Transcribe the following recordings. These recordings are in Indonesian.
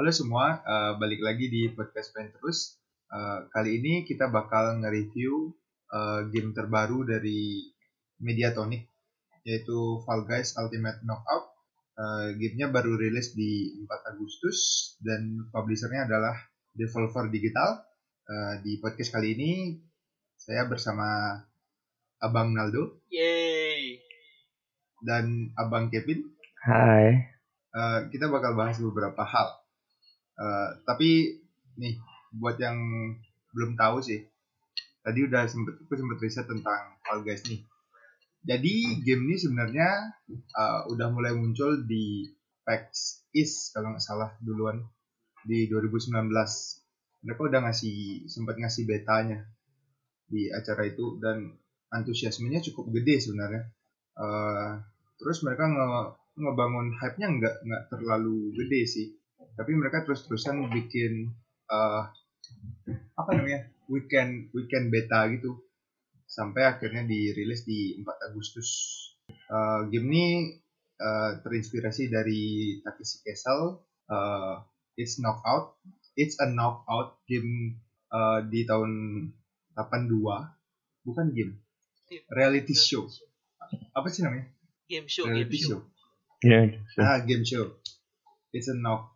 Halo semua, uh, balik lagi di podcast Pen Terus. Uh, kali ini kita bakal nge-review uh, game terbaru dari Mediatonic, yaitu Fall Guys Ultimate Knockout. Uh, gamenya baru rilis di 4 Agustus dan publishernya adalah Devolver Digital. Uh, di podcast kali ini saya bersama Abang Naldo. Yeay. Dan Abang Kevin. Hai. Uh, kita bakal bahas beberapa hal. Uh, tapi nih buat yang belum tahu sih, tadi udah sempet aku sempet riset tentang Fall Guys nih. Jadi game ini sebenarnya uh, udah mulai muncul di PAX East kalau nggak salah duluan di 2019. Mereka udah ngasih sempat ngasih betanya di acara itu dan antusiasmenya cukup gede sebenarnya. Uh, terus mereka nge ngebangun hype-nya nggak nggak terlalu gede sih. Tapi mereka terus-terusan bikin uh, apa namanya weekend weekend beta gitu sampai akhirnya dirilis di 4 Agustus. Uh, game ini uh, terinspirasi dari Takeshi Castle. Uh, it's knockout. It's a knockout game uh, di tahun 82. Bukan game. Reality show. Apa sih namanya? Game show, Reality game show. Ya, Ah, game show. It's a knock.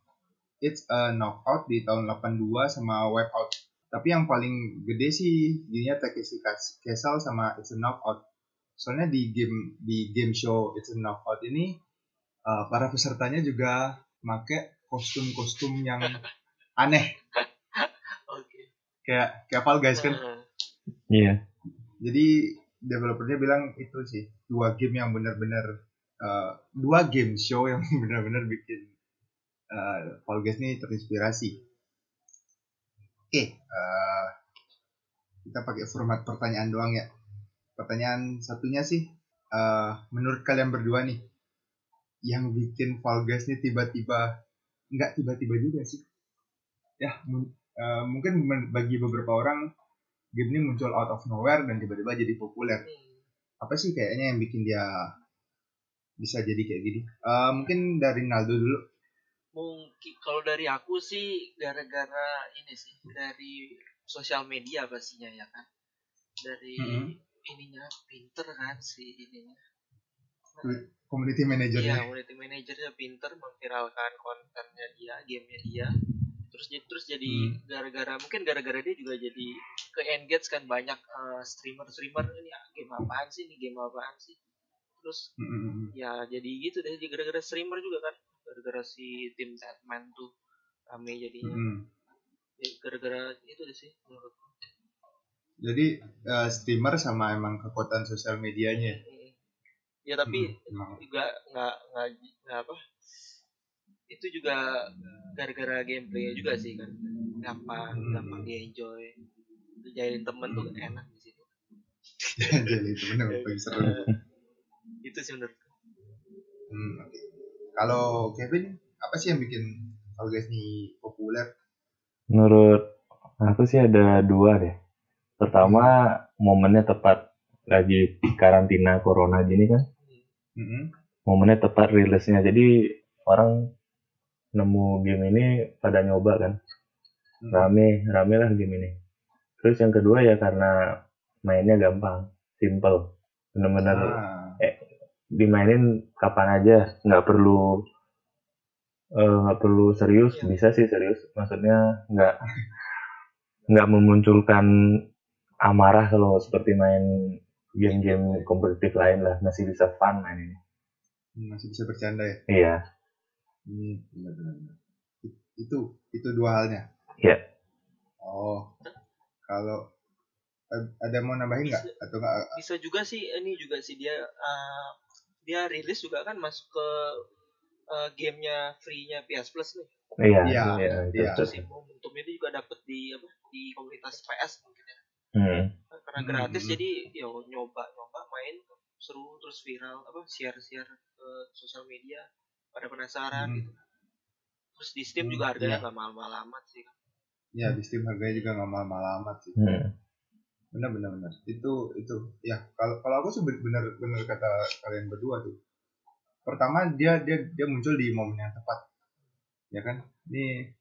It's a knockout di tahun 82 sama Wipeout. Tapi yang paling gede sih jadinya Takeshi Castle sama It's a Knockout. Soalnya di game di game show It's a Knockout ini uh, para pesertanya juga make kostum-kostum yang aneh Oke. kayak kayak Fall Guys kan. Iya. Jadi developernya bilang itu sih dua game yang benar-benar uh, dua game show yang benar-benar bikin uh, Fall Guys ini terinspirasi. Oke, uh, kita pakai format pertanyaan doang ya. Pertanyaan satunya sih, uh, menurut kalian berdua nih, yang bikin Guys ini tiba-tiba nggak tiba-tiba juga sih. Ya, uh, mungkin bagi beberapa orang game ini muncul out of nowhere dan tiba-tiba jadi populer. Apa sih kayaknya yang bikin dia bisa jadi kayak gini? Uh, mungkin dari Naldo dulu. Mungkin kalau dari aku sih gara-gara ini sih dari sosial media pastinya ya kan. Dari Mhm. ininya pinter kan si ininya. Community Iya, manajernya. community manajernya pinter memviralkan kontennya dia, gamenya dia. Terus jadi terus jadi Hmm. gara-gara mungkin gara-gara dia juga jadi ke engage kan banyak eh, streamer-streamer ini ah, game apaan sih ini game apaan sih. Terus Mm, mm, mm. ya jadi gitu deh jadi gara-gara streamer juga kan gara-gara si tim Tatman tuh rame jadinya Mm. Ya, gara-gara itu sih menurutku Jadi uh, streamer sama emang kekuatan sosial medianya. Ya tapi Mm, emang. juga nggak nggak apa itu juga gara-gara gameplay juga sih kan gampang Hmm. gampang di enjoy jadi temen tuh enak di situ Jadi itu benar paling seru. Eh, itu sih menurut Hmm, oke. Kalau Kevin, apa sih yang bikin ini populer? Menurut aku sih ada dua deh. Pertama, momennya tepat lagi karantina corona gini kan. Mm-mm. Momennya tepat rilisnya. Jadi orang nemu game ini pada nyoba kan. Hmm. Rame, rame lah game ini. Terus yang kedua ya karena mainnya gampang, simple. Bener-bener Ah, dimainin kapan aja nggak perlu eh, nggak perlu serius Iya. bisa sih serius maksudnya nggak nggak memunculkan amarah kalau seperti main game-game kompetitif lain lah masih bisa fun main ini masih bisa bercanda ya? iya Hmm, benar benar. benar. It- Itu itu dua halnya. Iya. Oh, kalau ad- ada mau nambahin nggak atau nggak? bisa juga sih ini juga sih dia eh, dia rilis juga kan masuk ke eh, gamenya free-nya PS Plus nih iya Iya, iya, itu iya. betul. si momentumnya dia juga dapet di apa di komunitas PS mungkin ya Hmm, karena Hmm, gratis hmm. jadi ya nyoba nyoba main seru terus viral apa share share ke sosial media pada penasaran Hmm. gitu terus di Steam Hmm, juga harganya iya. nggak mahal-mahal amat sih Ya di Steam harganya juga nggak mahal-mahal amat sih. hmm. Benar benar benar. Itu itu ya kalau kalau aku sih benar benar kata kalian berdua tuh. Pertama dia dia dia muncul di momen yang tepat. Ya kan? Ini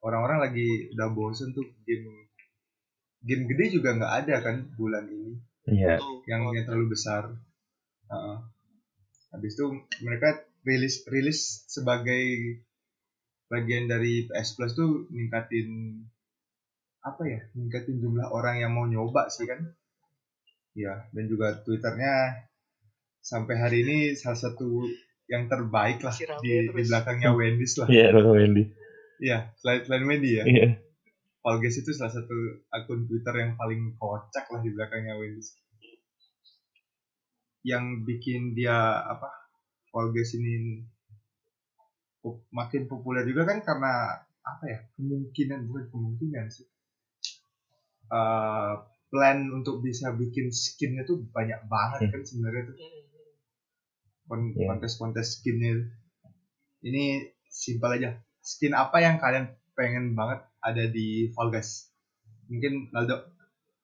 orang-orang lagi udah bosen tuh game game gede juga nggak ada kan bulan ini Iya. Tuh, yang yang terlalu besar. Heeh. Habis itu mereka rilis rilis sebagai bagian dari PS Plus tuh ningkatin apa ya? Ningkatin jumlah orang yang mau nyoba sih kan. Ya, dan juga Twitternya sampai hari ini salah satu yang terbaik lah Masih di, di belakangnya Wendy's lah. Iya, lo Wendy. Iya, selain selain Wendy ya. Iya. Guys itu salah satu akun Twitter yang paling kocak lah di belakangnya Wendy's. Yang bikin dia apa Fall Guys ini makin populer juga kan karena apa ya kemungkinan bukan kemungkinan sih Eh, plan untuk bisa bikin skinnya tuh banyak banget kan sebenarnya tuh kon- Iya. kontes-kontes skinnya ini simpel aja skin apa yang kalian pengen banget ada di Fall Guys mungkin Naldo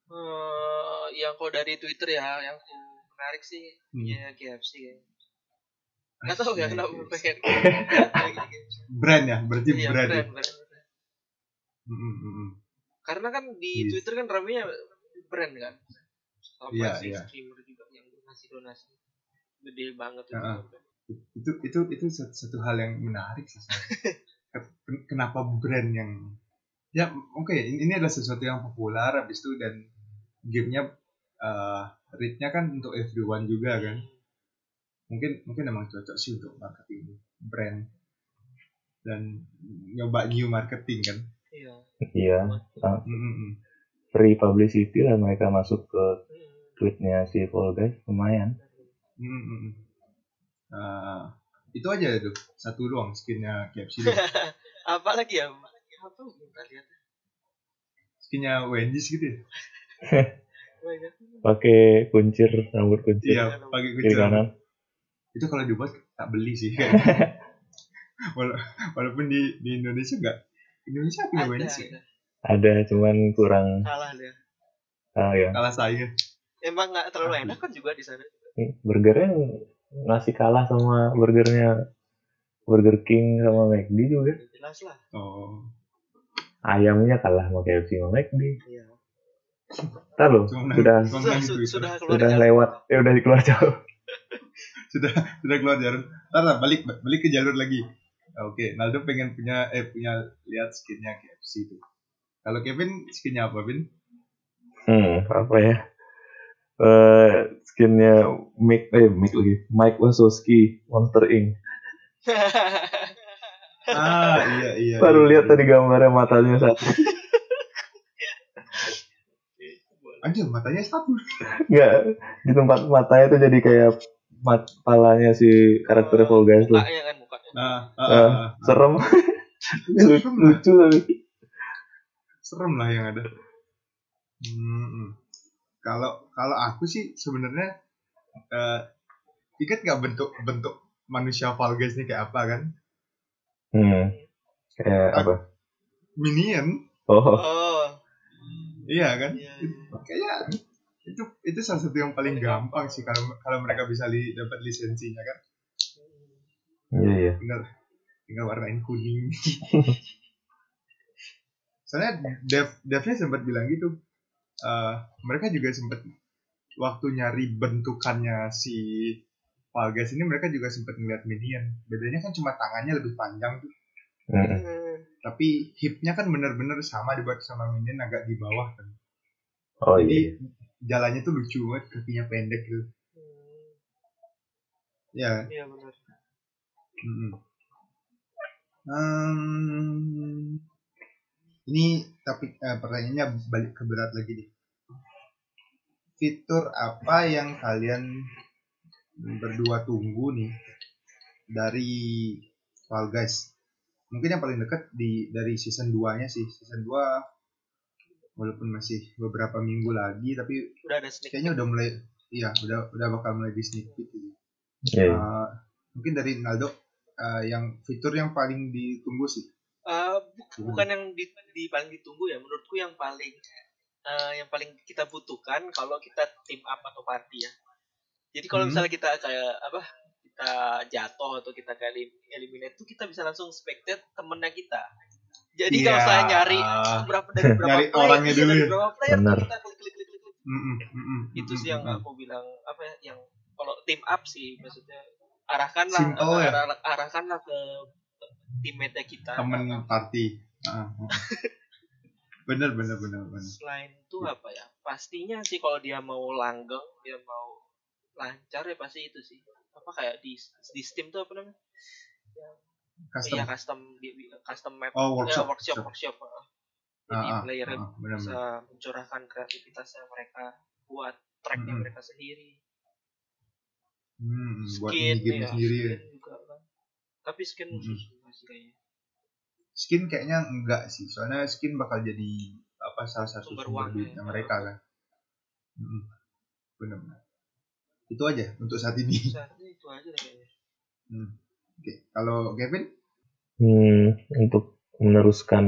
Eh, yang kalau dari Twitter ya, yang menarik sih Hmm. punya KFC ya. Nggak tahu ya kenapa pengen brand ya berarti Iya, brand, ya? brand, brand. Mm, mm, mm, mm. Karena kan di Yes. Twitter kan ramenya brand kan. Sama Iya, sih iya. streamer juga yang donasi-donasi. Gede banget itu. Heeh. itu itu itu satu, satu hal yang menarik sih kenapa brand yang ya oke ini, ini adalah sesuatu yang populer habis itu dan gamenya uh, rate-nya kan untuk everyone juga kan mungkin mungkin emang cocok sih untuk marketing brand dan nyoba new marketing kan Iya. Mm. Free publicity lah mereka masuk ke tweetnya si Fall Guys lumayan. Uh, itu aja tuh satu doang skinnya KFC doang. Apa lagi ya? Apa kita lihat? skinnya Wendy's gitu ya. Pakai kuncir rambut kuncir iya pakai kiri kucing kanan. itu kalau dibuat tak beli sih Wala- walaupun di di Indonesia enggak Indonesia punya Ada, Wendy's ya ada. Ada cuman kurang Kalah dia. ah ya. kalah saing Emang nggak terlalu enak kan juga di sana. Burgernya masih kalah sama burgernya Burger King sama McD juga. Jelas lah. oh Ayamnya kalah sama KFC sama McD. Iya. Ntar loh, sudah Sudah, sudah keluar sudah jalan. lewat, ya udah keluar jauh. sudah sudah keluar jalur Ntar balik balik ke jalur lagi oke Naldo pengen punya eh punya lihat skinnya KFC itu kalau Kevin skinnya apa Vin Hmm, apa ya? Eh, skinnya Mick, eh Mick lagi, Mike Wazowski, Monster Inc. ah iya iya Baru iya. lihat tadi gambarnya matanya satu. anjir matanya satu Enggak, di tempat matanya tuh jadi kayak mat palanya si karakter Fall Guys tuh. Mukanya kan ah, ah, Eh, ah, ah. serem. lucu, lucu tapi. serem lah yang ada. Hmm, Kalau kalau aku sih sebenarnya eh ingat nggak bentuk bentuk manusia Fall Guys ini kayak apa kan? Hmm. Kayak apa? Minion, Oh, Oh. iya kan? Iya, iya. Kayaknya itu itu salah satu yang paling gampang sih kalau kalau mereka bisa li, dapat lisensinya kan. Iya iya. Bener, tinggal warnain kuning. Soalnya Dev Devnya sempat bilang gitu. eh, mereka juga sempat waktu nyari bentukannya si Fall Guys ini mereka juga sempat ngeliat minion. Bedanya kan cuma tangannya lebih panjang tuh. Mm-mm. Hmm. Tapi hipnya kan bener-bener sama dibuat sama minion agak di bawah kan. Oh Jadi iya. jalannya tuh lucu banget, kakinya pendek gitu. Ya, Iya benar. Hmm, ini tapi eh, pertanyaannya balik ke berat lagi nih. Fitur apa yang kalian berdua tunggu nih dari Fall Guys? Mungkin yang paling dekat di dari season 2-nya sih. Season 2 walaupun masih beberapa minggu lagi tapi Udah ada sneak. kayaknya udah mulai iya udah udah bakal mulai di sneak peek gitu. Iya. iya. Uh, mungkin dari Naldo uh, yang fitur yang paling ditunggu sih. Eh, bu- bukan yang di, di paling ditunggu ya menurutku yang paling eh, yang paling kita butuhkan kalau kita tim up atau party ya jadi kalau Hmm. misalnya kita kayak apa kita jatuh atau kita kali eliminate tuh kita bisa langsung spectate temennya kita. Jadi Iya. kalau saya nyari berapa dari berapa Nyari player, orangnya dulu dari ya. berapa player Bener. kita klik klik klik klik. klik. Mm-mm, mm-mm, Itu sih yang aku bilang apa ya yang kalau team up sih maksudnya arahkanlah Simple ya. arah- arahkanlah ke teammate kita. temen party Ah, ah. bener bener bener bener Selain itu apa ya? Pastinya sih kalau dia mau langgeng, dia mau lancar ya pasti itu sih. Apa kayak di di Steam tuh apa namanya? custom Iya custom di, di- custom map. oh Ya, workshop workshop, workshop. Jadi Ah, ah, player ah, bener bisa bener mencurahkan kreativitasnya mereka buat tracknya Mm-mm. mereka sendiri. Hmm, buat Skin game ya, sendiri ya. skin juga kan. Tapi skin khusus masih kayaknya. skin kayaknya enggak sih soalnya skin bakal jadi apa salah satu Sumber duitnya ya. mereka kan Mm-mm. bener bener itu aja untuk saat ini Saatnya itu aja deh kayaknya. oke kalau Kevin Hmm, untuk meneruskan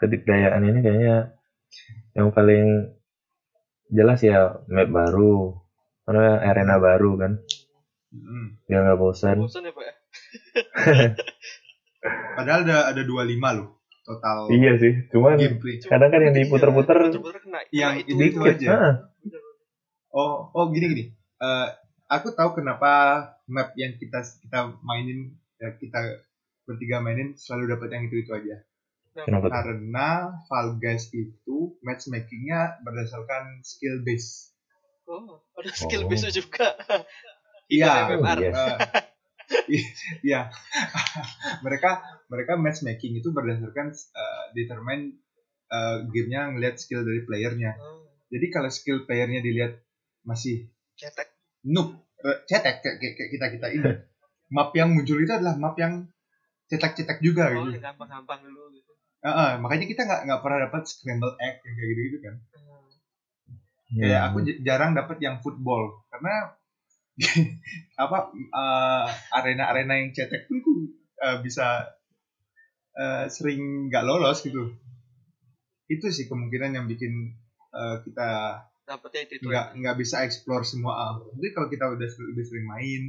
kedikdayaan ini kayaknya yang paling jelas ya map baru, karena arena baru kan, mm, biar nggak bosan. Bosan ya pak ya? padahal ada ada 25 loh total Iya sih, cuman gameplay kadang kan yang diputer-puter Diputer-puter Yang itu. itu- aja. Ah, Oh, oh gini gini. Eh, aku tahu kenapa map yang kita kita mainin ya kita bertiga mainin selalu dapat yang itu itu aja. kenapa tuh? Karena Fall Guys itu matchmakingnya berdasarkan skill base. Oh, ada skill Oh. base juga. Iya. Ikut Oh, MMR. iya. Eh, Iya. mereka mereka matchmaking itu berdasarkan eh, determine eh, gamenya ngelihat skill dari playernya. Oh, Jadi kalau skill playernya dilihat masih cetek. noob cetek kayak, kayak, kita kita ini map yang muncul itu adalah map yang cetek-cetek juga Oh, gitu yang gampang-gampang dulu gitu. Ah, ah, makanya kita nggak nggak pernah dapat scramble egg yang kayak gitu gitu kan Hmm. Iya. kayak aku j- jarang dapat yang football karena apa eh, arena-arena yang cetek pun eh, bisa eh, sering nggak lolos gitu itu sih kemungkinan yang bikin eh, kita itu nggak nggak bisa explore semua ah. Jadi kalau kita udah lebih sering main,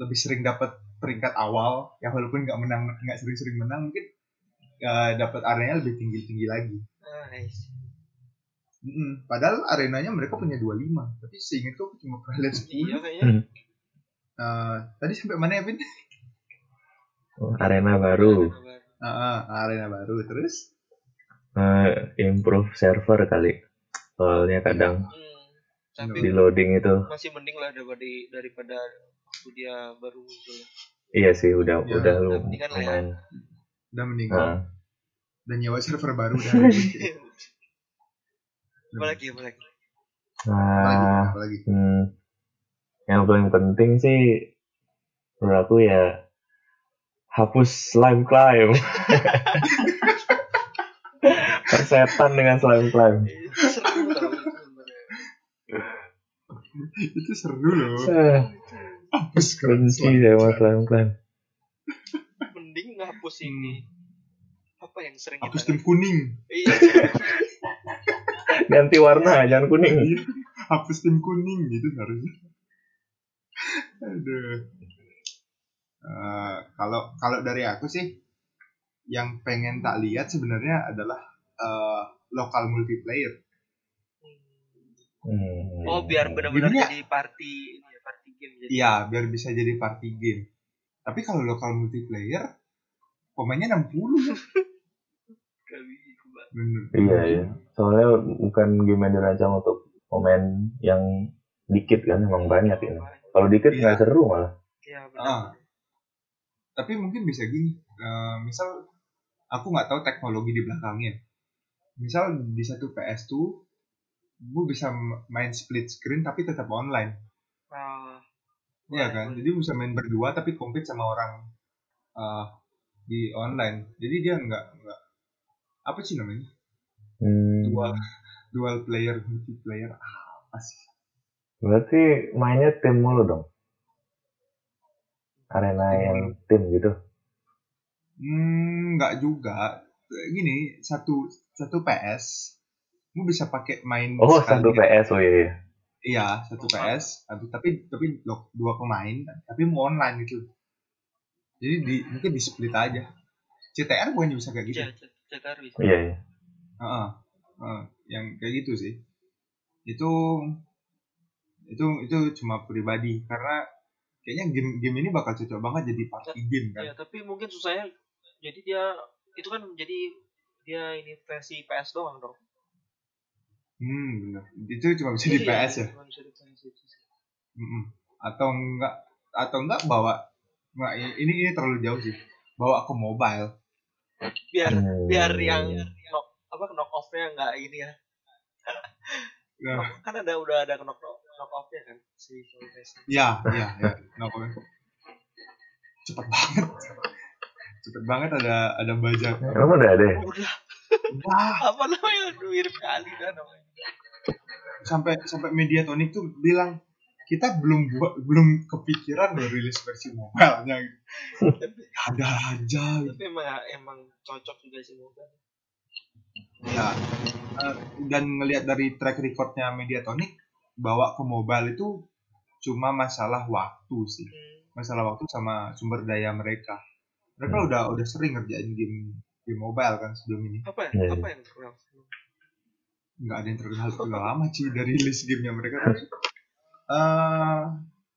lebih sering dapat peringkat awal, ya walaupun nggak menang nggak sering-sering menang, mungkin uh, dapat arenanya lebih tinggi-tinggi lagi. Nice. Mm-mm. Padahal arenanya mereka punya 25 tapi seingatku aku cuma pernah lihat 10 Iya kayaknya. Hmm. Eh, tadi sampai mana ya Vin? Oh, arena baru, Ah, ah, arena baru terus Eh, improve server kali. Soalnya kadang Hmm. Di loading itu, masih mending lah daripada daripada waktu dia baru muncul. iya sih udah Ya, udah udah mendingan ya. lumayan. udah meninggal Nah, dan nyewa server baru udah apa lagi apa lagi? apalagi nah apalagi hmm, yang paling penting sih menurut aku ya hapus slime climb. Persetan dengan slime climb. Itu seru loh hapus Benci sama slime climb. Mending ngapus ini. Apa yang sering hapus tim kuning Iya. Ganti warna, jangan kuning. Iya, hapus tim kuning gitu harusnya. Aduh. Eh, kalau kalau dari aku sih yang pengen tak lihat sebenarnya adalah eh, lokal multiplayer. Hmm. Oh biar benar-benar ya? jadi party ya, party game jadi. Iya, biar bisa jadi party game. Tapi kalau lokal multiplayer pemainnya 60 Gak bisa, Mbak. Bener. Iya, iya. Soalnya bukan game yang dirancang untuk pemain yang dikit kan, emang banyak ini. Kalau dikit Iya. nggak seru malah. Iya Ah. benar. Tapi mungkin bisa gini. eh, misal aku nggak tahu teknologi di belakangnya. Misal di satu PS tuh gue bisa main split screen tapi tetap online. Ah, Iya kan? Jadi bisa main berdua tapi compete sama orang eh, di online. Jadi dia nggak apa sih namanya? Hmm. Dual dual player multiplayer apa sih? Berarti mainnya tim mulu dong. Arena Tim yang mulu. tim gitu. Hmm, nggak juga. Gini, satu satu PS, lu bisa pakai main Oh, satu PS, oh iya. iya. iya satu PS tapi tapi tapi lo- dua pemain tapi mau online gitu jadi di mungkin di split aja CTR bukannya bisa kayak gitu Iya, CTR bisa. Iya, iya. Heeh. Heeh. yang kayak gitu sih itu itu itu cuma pribadi karena kayaknya game game ini bakal cocok banget jadi party game kan Iya, tapi mungkin susahnya jadi dia itu kan jadi dia ini versi PS doang dong. hmm bener itu cuma bisa di Iya, PS ya cuma bisa di PS atau enggak atau enggak bawa nggak ini ini terlalu jauh sih bawa ke mobile Biar Hmm. biar yang knock apa knock off-nya nggak ini ya. nah, Kan ada udah ada knock knock off-nya kan si ya ya ya no comment. cepet banget cepet banget ada ada bajak Emang udah ada ya? Udah wah apa namanya mirip kali dah namanya. sampai sampai Mediatonic tuh bilang kita belum buat belum kepikiran loh rilis versi mobile-nya gitu. ada aja gitu. Tapi emang emang cocok juga sih mobile. ya eh, dan ngelihat dari track recordnya Mediatonic bawa ke mobile itu cuma masalah waktu sih Hmm. masalah waktu sama sumber daya mereka mereka Hmm. udah udah sering ngerjain game game mobile kan sebelum ini Apa ya? Iya, Apa yang kurang? nggak ada yang terkenal udah lama sih dari list gamenya mereka tapi eh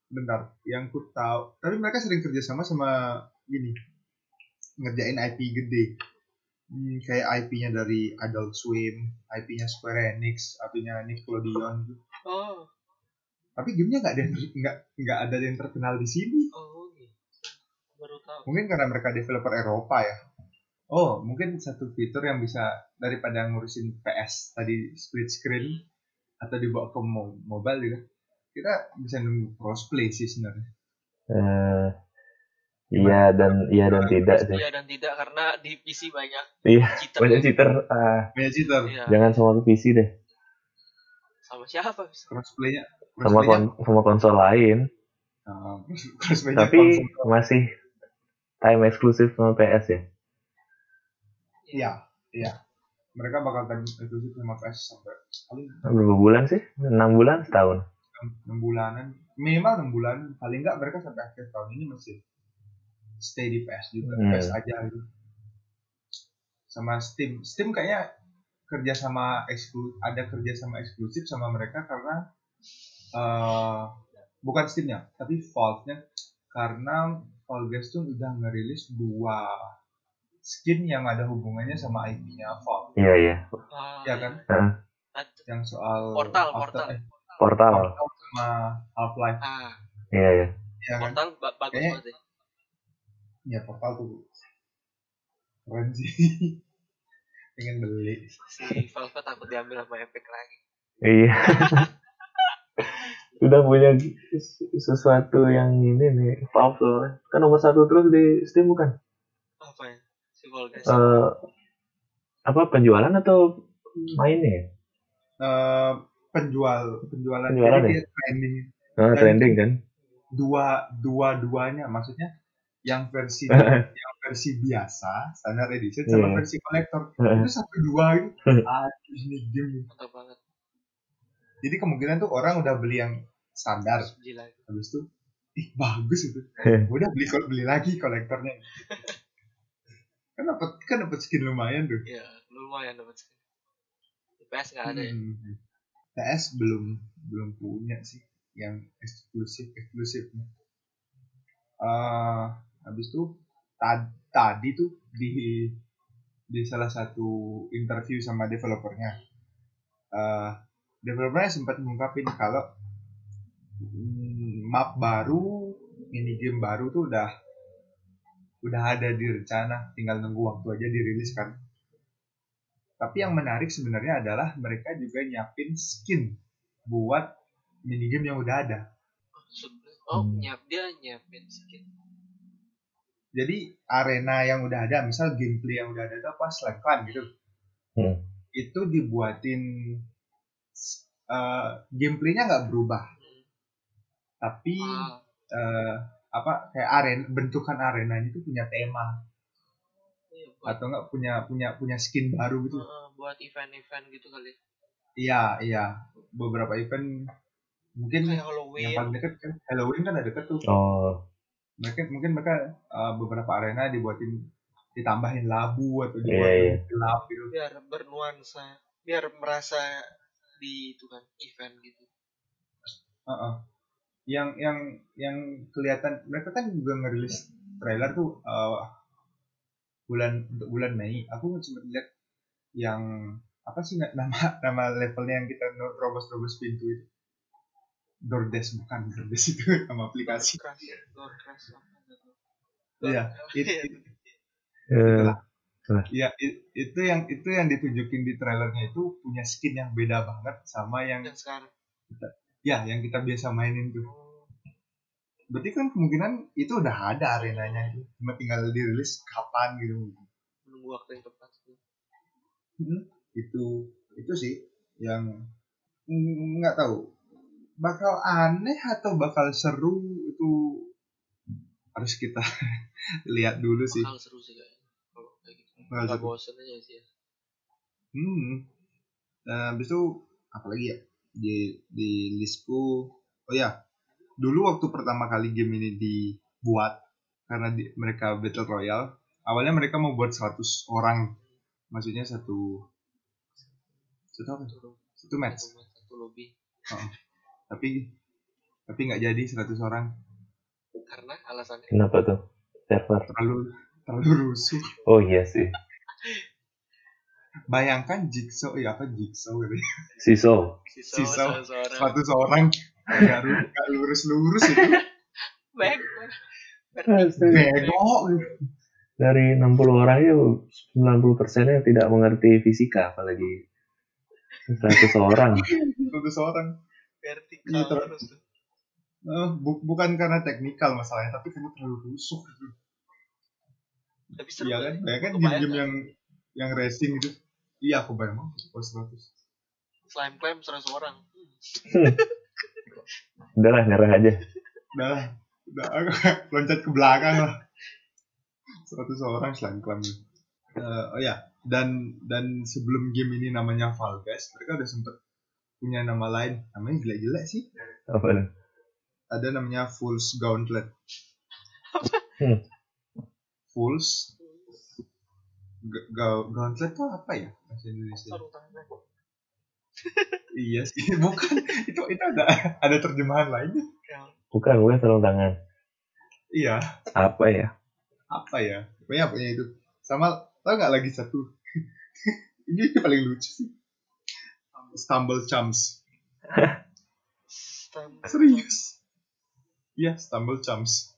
bentar yang ku tahu tapi mereka sering kerjasama sama gini ngerjain IP gede Hmm, kayak IP-nya dari Adult Swim, IP-nya Square Enix, IP-nya Nickelodeon gitu. Oh, Tapi gamenya nggak ada yang nggak nggak ada yang terkenal di sini. oh gitu. Baru tahu. Mungkin karena mereka developer Eropa ya. Oh, mungkin satu fitur yang bisa daripada ngurusin PS tadi split screen atau dibawa ke mo- mobile juga. Kita bisa nunggu crossplay sih sebenarnya. Eh, iya dan iya dan tidak sih. Iya dan tidak karena di PC banyak Iya, cheater. banyak cheater. Ah, Banyak cheater. Iya. jangan sama PC deh. Sama siapa bisa? Crossplay-nya Sama crossplay-nya, kon sama konsol lain. uh, Tapi konsol. masih time eksklusif sama PS ya. Iya, iya. Mereka bakal time eksklusif sama PS sampai paling Berapa bulan sih? 6 bulan setahun. 6 bulanan. Minimal 6 bulan. Paling nggak mereka sampai akhir tahun ini masih stay di PS juga. Hmm. PS aja gitu. Sama Steam. Steam kayaknya kerja sama eksklu ada kerja sama eksklusif sama mereka karena eh bukan Steamnya tapi Valve-nya karena Fall Guys tuh udah ngerilis dua skin yang ada hubungannya sama IP-nya Valve Iya iya. Ah, ya kan Heeh. Ad- yang soal Portal, After- Portal. eh, Portal. Portal sama Half-Life Ah, Iya iya. ya kan Portal ba- bagus banget ya. ya Portal tuh keren sih pengen beli Si Valve takut diambil sama Epic lagi. Iya. Udah punya sesuatu yang ini nih, Valve soalnya. Kan nomor satu terus di Steam bukan? Apa ya? Si Fall Guys. Eh apa penjualan atau mainnya ya? Penjual penjualan Penjualan jadi ya? dia trending Dan- trending kan? dua dua duanya maksudnya yang versi yang versi biasa standar edition sama Iya. versi kolektor Heeh. itu satu dua gitu aduh ini game banget. jadi kemungkinan tuh orang udah beli yang standar habis itu ih bagus itu udah beli beli lagi kolektornya kan dapat kan dapat skin lumayan tuh Iya, lumayan dapat skin. PS nggak ada ya. Hmm. PS belum belum punya sih yang eksklusif eksklusif. Eh habis itu tad- tadi tuh di di salah satu interview sama developernya, eh developernya sempat mengungkapin kalau mm, map baru, mini game baru tuh udah udah ada di rencana, tinggal nunggu waktu aja dirilis kan. Tapi yang menarik sebenarnya adalah mereka juga nyiapin skin buat minigame yang udah ada. Oh, Hmm. nyiap dia nyiapin skin. Jadi arena yang udah ada, misal gameplay yang udah ada itu apa Clan gitu. Hmm. Itu dibuatin eh gameplaynya nggak berubah, tapi Ah, eh, apa kayak arena bentukan arenanya itu punya tema atau enggak punya punya punya skin baru gitu. eh, buat event-event gitu kali. Iya, iya. Beberapa event mungkin kayak yang Halloween paling dekat kan Halloween kan ada deket tuh Oh, mereka mungkin mereka uh, beberapa arena dibuatin ditambahin labu atau Iya, dibuatin iya. gelap gitu biar bernuansa biar merasa di itu kan event gitu Heeh. yang yang yang kelihatan mereka kan juga ngerilis trailer tuh uh, bulan untuk bulan Mei aku sempat lihat yang apa sih na- nama nama levelnya yang kita terobos-terobos pintu itu? Doordash bukan Doordash itu nama aplikasi. Iya, Iya. eh, ya it- itu yang itu yang ditunjukin di trailernya itu punya skin yang beda banget sama yang yang sekarang. ya yang kita biasa mainin tuh. Oh, berarti kan kemungkinan itu udah ada arenanya itu. Cuma tinggal dirilis kapan gitu. Menunggu waktu yang tepat Hmm, itu itu sih yang mm, nggak tahu. Bakal aneh atau bakal seru itu harus kita lihat dulu sih. Bakal seru sih kayaknya. Kalau kayak gitu. Nggak bosen aja sih ya. Hmm. Nah, habis itu apalagi ya? Di di listku. Oh ya dulu waktu pertama kali game ini dibuat karena di- mereka battle royale awalnya mereka mau buat 100 orang. Maksudnya satu satu apa? Satu match. Satu, lobby. Tapi tapi nggak jadi 100 orang. Karena alasannya kenapa tuh? Server. terlalu terlalu rusuh. Oh iya sih. bayangkan jigsaw ya apa jigsaw gitu Siso. sisa Sisa seorang 100 orang nggak ru- nggak lurus lurus itu back bego Dari 60 orang itu 90 persennya tidak mengerti fisika, apalagi 100 orang. 100 orang vertikal Iya, ter- terus. Eh, bu- bukan karena teknikal masalahnya tapi karena terlalu rusuh gitu. tapi seru iya kan ya. Kebayang game-game kan? yang yang racing gitu iya aku bayang banget oh 100 slime climb 100 orang Udahlah, nyerah aja. udah lah. Udah loncat ke belakang lah. 100 orang selain klam Eh, oh ya dan dan sebelum game ini namanya Fall Guys mereka udah sempet punya nama lain. Namanya jelek-jelek sih. Apa tuh? ada namanya Fool's Gauntlet. Hmm. Fool's Ga- Ga- Gauntlet tuh apa ya bahasa Indonesia? Sarung tangan iya sih bukan. Itu itu ada ada terjemahan lainnya Bukan, bukan sarung tangan. iya. Apa ya? apa ya? Pokoknya apa itu sama tau nggak lagi satu? Ini paling lucu sih. Stumble chums. Serius? Iya stumble chums.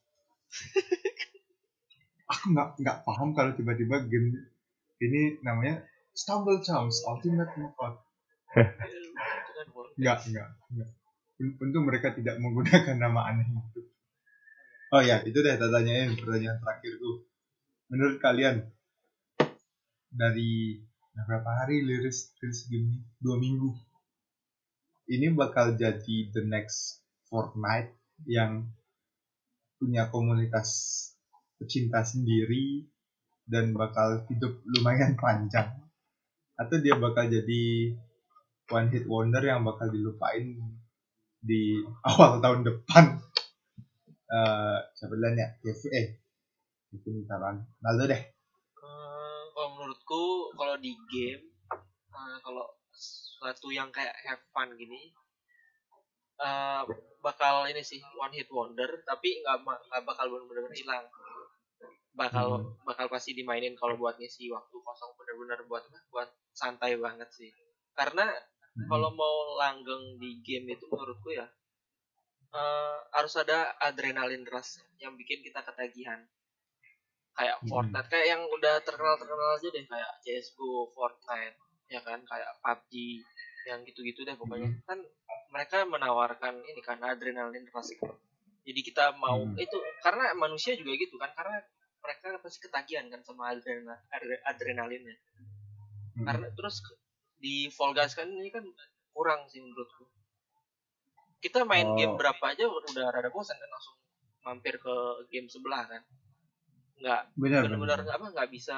Aku nggak nggak paham kalau tiba-tiba game ini namanya stumble chums ultimate knockout itu kan world nggak nggak nggak untung mereka tidak menggunakan nama aneh itu. Oh ya itu deh tanyain pertanyaan terakhirku menurut kalian dari nah, berapa hari liris liris game dua minggu. Ini bakal jadi the next Fortnite yang punya komunitas pecinta sendiri dan bakal hidup lumayan panjang. Atau dia bakal jadi one hit wonder yang bakal dilupain di awal tahun depan. Eh siapa duluan ya? Kevin eh Kevin Taran Naldo deh. Eh, kalau menurutku kalau di game eh, kalau suatu yang kayak have fun gini eh, bakal ini sih one hit wonder tapi nggak bakal benar-benar hilang. Bakal bakal pasti dimainin kalau buat ngisi waktu kosong bener-bener buat buat santai banget sih. Karena kalau mau langgeng di game itu menurutku ya eh, harus ada adrenalin rush yang bikin kita ketagihan. Kayak Hmm. Fortnite kayak yang udah terkenal terkenal aja deh kayak CS:GO, Fortnite ya kan? Kayak PUBG yang gitu-gitu deh pokoknya. Kan mereka menawarkan ini kan adrenalin rush. Jadi kita mau Hmm. itu karena manusia juga gitu kan karena mereka pasti ketagihan kan sama adrenal adre- adrenalinnya. Hmm. karena terus di Fall Guys kan ini kan kurang sih menurutku kita main Oh. game berapa aja udah rada bosan kan langsung mampir ke game sebelah kan nggak benar benar-benar apa nggak bisa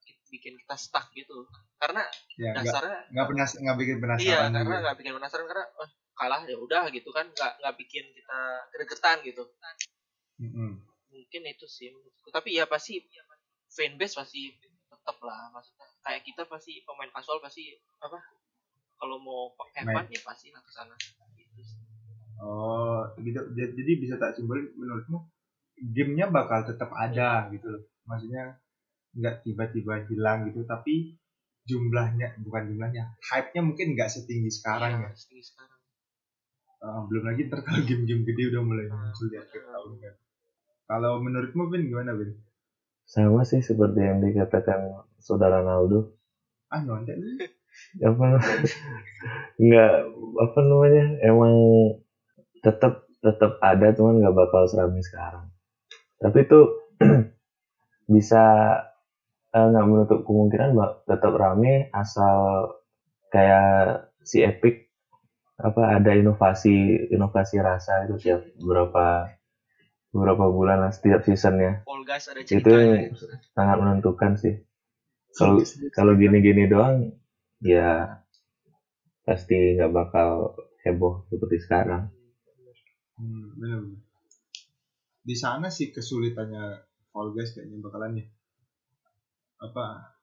ki- bikin kita stuck gitu karena ya dasarnya nggak penas nggak bikin penasaran iya juga. karena nggak bikin penasaran karena oh, kalah ya udah gitu kan nggak nggak bikin kita gregetan gitu Mm-mm. mungkin itu sih menurutku. tapi ya pasti fanbase pasti tetap lah maksudnya kayak kita pasti pemain kasual pasti apa kalau mau pakai fun ya pasti lah ke sana gitu sih. Oh, gitu. Ja- Jadi bisa tak simpulin menurutmu gamenya bakal tetap ada gitu loh. Maksudnya nggak tiba-tiba hilang gitu, tapi jumlahnya bukan jumlahnya, hype-nya mungkin nggak setinggi sekarang ya. Iya, setinggi sekarang Eh, belum lagi ntar kalau game-game gede udah mulai muncul di akhir tahun kan. Kalau menurutmu Vin gimana Vin? Sama sih seperti yang dikatakan saudara Naldo. Ah nyontek. Apa nggak apa namanya emang tetap tetap ada cuman nggak bakal serami sekarang. Tapi itu bisa eh, nggak menutup kemungkinan bak tetap rame asal kayak si Epic apa ada inovasi inovasi rasa itu tiap beberapa beberapa bulan lah setiap seasonnya Fall Guys ada itu gitu. sangat menentukan sih kalau kalau gini-gini doang ya pasti nggak bakal heboh seperti sekarang Hmm, bener, bener. Di sana sih kesulitannya Fall Guys kayaknya bakalan ya. Apa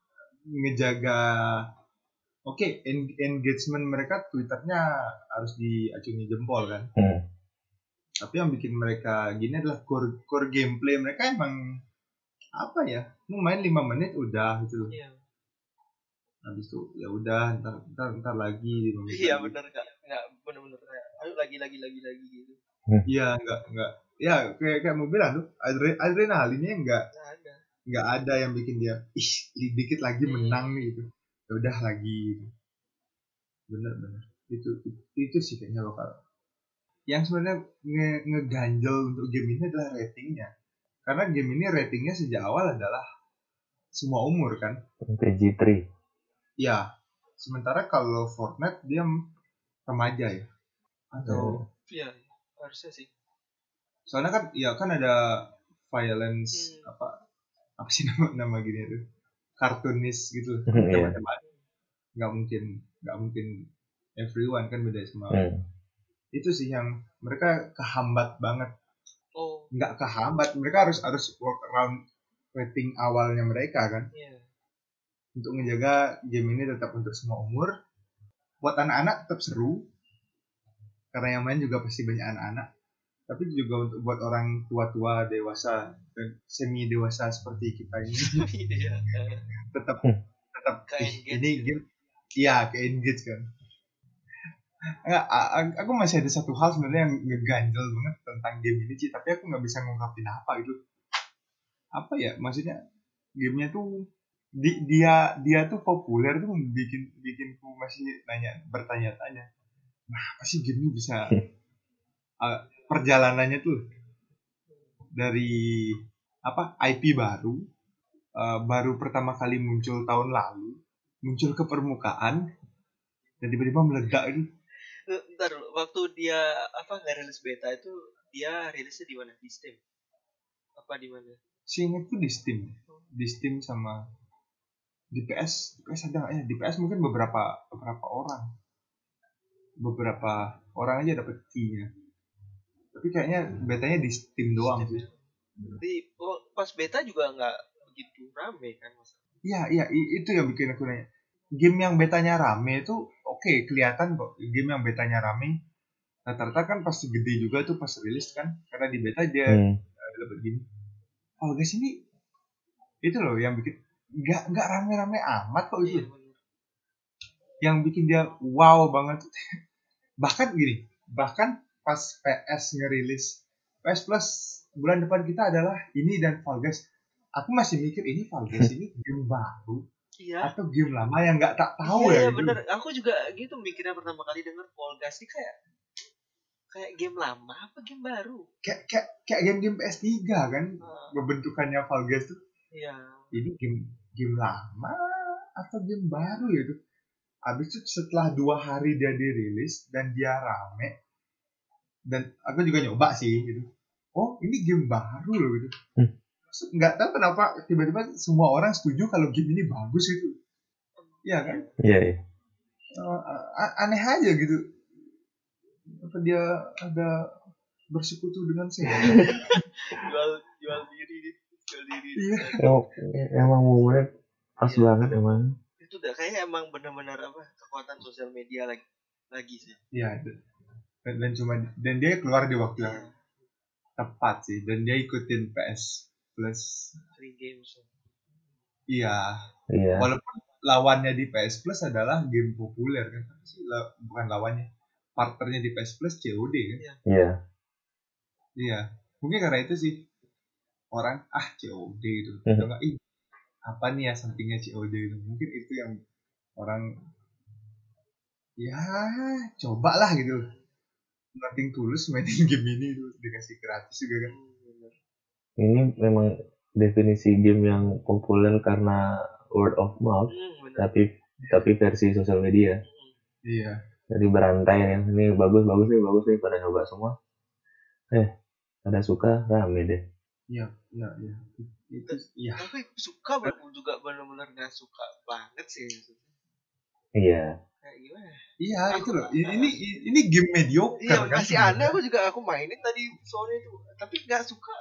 ngejaga Oke, en- engagement mereka Twitternya harus diacungi jempol kan. Hmm. Tapi yang bikin mereka gini adalah core, core gameplay mereka emang apa ya? Mau main 5 menit udah gitu loh. Iya. Habis itu ya udah ntar, ntar, ntar lagi 5 menit. Iya lagi. benar nggak nggak benar-benar kayak ayo lagi lagi lagi lagi gitu. Iya, enggak enggak. Ya kayak kayak mau bilang tuh adre, adrenalinnya enggak Nggak ada. nggak ada yang bikin dia ih dikit lagi menang nih gitu ya udah lagi gitu. bener bener itu, itu itu sih kayaknya bakal yang sebenarnya nge ngeganjel untuk game ini adalah ratingnya karena game ini ratingnya sejak awal adalah semua umur kan PG3 ya sementara kalau Fortnite dia remaja ya atau Iya harusnya sih. soalnya kan ya kan ada violence Hmm. apa apa sih nama nama gini itu kartunis gitu Iya. Macam-macam. nggak mungkin nggak mungkin everyone kan beda sama Hmm. itu sih yang mereka kehambat banget nggak kehambat. Mereka harus harus work around rating awalnya mereka kan? Iya. untuk menjaga game ini tetap untuk semua umur. Buat anak-anak tetap seru. Karena yang main juga pasti banyak anak-anak. Tapi juga untuk buat orang tua-tua dewasa dan semi dewasa seperti kita ini. Iya. tetap Hmm. tetap ini game iya kayak engage kan Enggak, aku masih ada satu hal sebenarnya yang ngeganjel banget tentang game ini sih tapi aku nggak bisa ngungkapin apa gitu. Apa ya maksudnya gamenya tuh di, dia dia tuh populer tuh bikin bikinku masih nanya bertanya-tanya nah apa sih game ini bisa? Uh, perjalanannya tuh dari apa IP baru uh, baru pertama kali muncul tahun lalu muncul ke permukaan dan tiba-tiba meledak itu Ntar dulu, waktu dia apa nggak rilis beta itu dia rilisnya di mana? Di Steam. Apa di mana? seingatku di Steam di Steam sama di PS di PS ada nggak ya di PS mungkin beberapa beberapa orang beberapa orang aja dapat key-nya tapi kayaknya betanya di Steam doang sih Di oh, pas beta juga nggak begitu rame kan mas. iya iya itu yang bikin aku nanya game yang betanya rame itu oke kelihatan kok. Game yang betanya rame. Rata-rata kan pasti gede juga tuh pas rilis kan. Karena di beta dia Hmm. dapat gini. Oh guys ini itu loh yang bikin nggak nggak rame-rame amat kok Iya itu bener. yang bikin dia wow banget. Bahkan gini bahkan pas PS ngerilis PS Plus bulan depan kita adalah ini dan Fall Guys. Aku masih mikir ini Fall Guys ini game baru Iya. atau game lama yang nggak tak tahu iya, ya iya gitu. bener. Aku juga gitu mikirnya pertama kali denger Fall Guys ini kayak kayak game lama apa game baru? kayak kayak kayak game-game PS3 kan Ah, bentukannya Fall Guys tuh Iya. ini game game lama atau game baru ya tuh habis itu setelah dua hari dia dirilis dan dia rame dan aku juga nyoba sih gitu oh ini game baru loh gitu Hmm. Nggak tahu kenapa tiba-tiba semua orang setuju kalau game ini bagus gitu. Iya kan? Iya, iya. Eh, a- aneh aja gitu. Apa dia ada bersekutu dengan saya jual jual diri jual diri. Iya. emang, emang momennya pas Iya. banget emang. Itu udah kayaknya emang benar-benar apa kekuatan sosial media lagi lagi sih. Iya, dan, dan cuma dan dia keluar di waktu yang tepat sih. Dan dia ikutin PS Plus. free games Iya, iya walaupun lawannya di PS Plus adalah game populer kan, Apa sih La- bukan lawannya, partnernya di PS Plus COD kan. iya Iya, mungkin karena itu sih orang ah COD gitu, Mhm. atau enggak ih apa nih ya sampingnya COD gitu, mungkin itu yang orang ya cobalah gitu. Nothing tulus mainin game ini tuh dikasih gratis juga kan. Ini memang definisi game yang populer karena word of mouth hmm, tapi tapi versi sosial media. Iya. jadi berantai nih ini bagus bagus nih bagus nih. Pada nyoba semua. Eh ada suka rame deh. Iya, iya, iya. Itu iya. tapi suka bener- juga benar-benar nggak suka banget sih iya. Kayak gimana? Iya, itu loh. Ini ini, ini game mediocre iya kan. masih aneh aku juga aku mainin tadi sore itu. Tapi nggak suka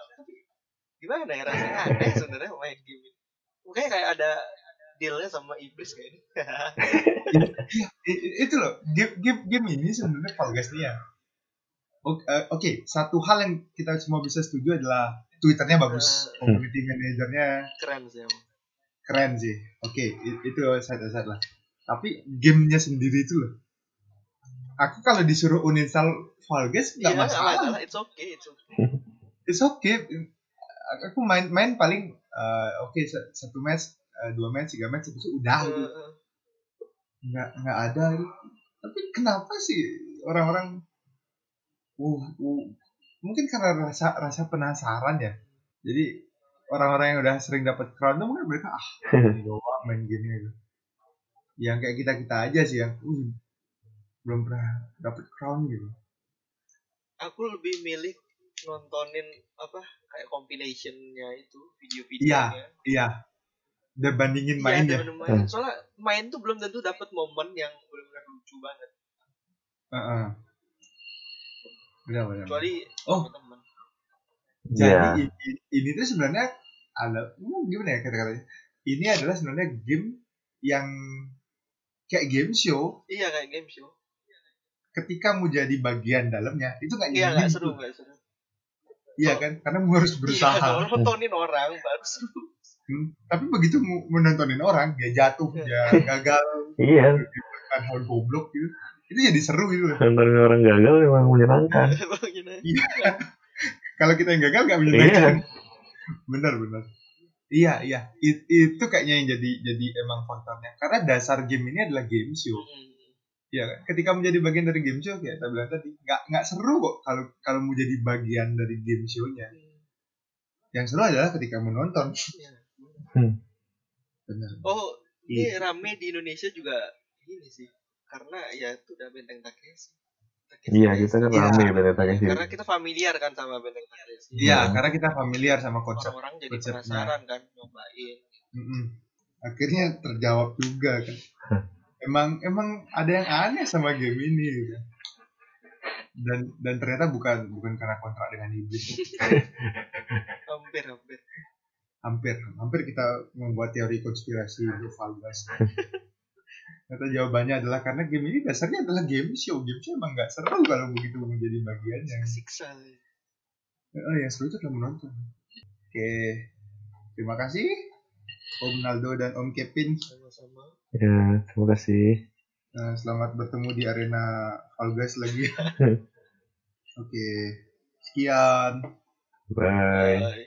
gimana ya rasanya aneh sebenarnya main game ini mungkin kayak ada dealnya sama iblis kayak ini itu loh. Game game game ini sebenarnya Fall Guys nih ya. Oke, eh, oke, satu hal yang kita semua bisa setuju adalah Twitternya bagus, Hmm. community manajernya keren sih emang keren sih. Oke, i- itu side side lah. Tapi gamenya sendiri itu loh. Aku kalau disuruh uninstall Fall Guys iya nggak nggak masalah. masalah it's okay it's okay It's okay. Aku main main paling eh, oke sa- satu match, eh, dua match, tiga match itu udah gitu. Eh, nggak nggak ada gitu. tapi kenapa sih orang-orang uh, uh, mungkin karena rasa rasa penasaran ya jadi orang-orang yang udah sering dapat crown tuh mungkin mereka ah ini doang main game gitu yang kayak kita kita aja sih yang uh, belum pernah dapat crown gitu aku lebih milih nontonin apa kayak compilationnya itu Iya, video-videonya. Iya udah bandingin Iya, main ya? main. soalnya main tuh belum tentu dapat momen yang benar-benar lucu banget. Heeh. benar benar kecuali Oh. teman Jadi iya. i- i- ini tuh sebenarnya ada hmm, gimana ya kata-katanya? Ini adalah sebenarnya game yang kayak game show. Iya kayak game show. Ketika mau jadi bagian dalamnya itu nggak iya jadi nggak seru nggak seru Iya kan? Karena mau harus iya berusaha. kalau nontonin orang baru seru Hmm, Tapi begitu mau menontonin orang dia jatuh, dia gagal, iya kan hal goblok gitu. Itu jadi seru gitu. nontonin orang gagal memang menyenangkan Gimana? Kalau kita yang gagal nggak iya menyenangkan. Benar benar. Iya iya. It- itu kayaknya yang jadi jadi emang faktornya. Karena dasar game ini adalah game show. Hmm. Iya kan? Ketika menjadi bagian dari game show kayak kita bilang tadi, nggak nggak seru kok kalau kalau mau jadi bagian dari game show-nya. Yang seru adalah ketika menonton. Iya. Benar. oh ini rame di Indonesia juga ini sih karena ya itu udah benteng Takeshi Takeshi iya kita kan Iya. rame ternyata kayak karena kita familiar kan sama benteng Takeshi Iya, Hmm. karena kita familiar sama konsep. orang-orang jadi konsepnya. penasaran kan nyobain Mm-mm. Akhirnya terjawab juga kan. emang emang ada yang aneh sama game ini gitu. Dan dan ternyata bukan bukan karena kontrak dengan iblis. hampir hampir hampir hampir kita membuat teori konspirasi Guys. Ternyata jawabannya adalah karena game ini dasarnya adalah game show. Game show emang nggak seru kalau begitu menjadi bagiannya. siksa Oh, yang seru itu adalah menonton. Oke, terima kasih Om Naldo dan Om Kevin. sama-sama ya terima kasih Nah, selamat bertemu di arena Fall Guys lagi. Oke, sekian. bye Bye.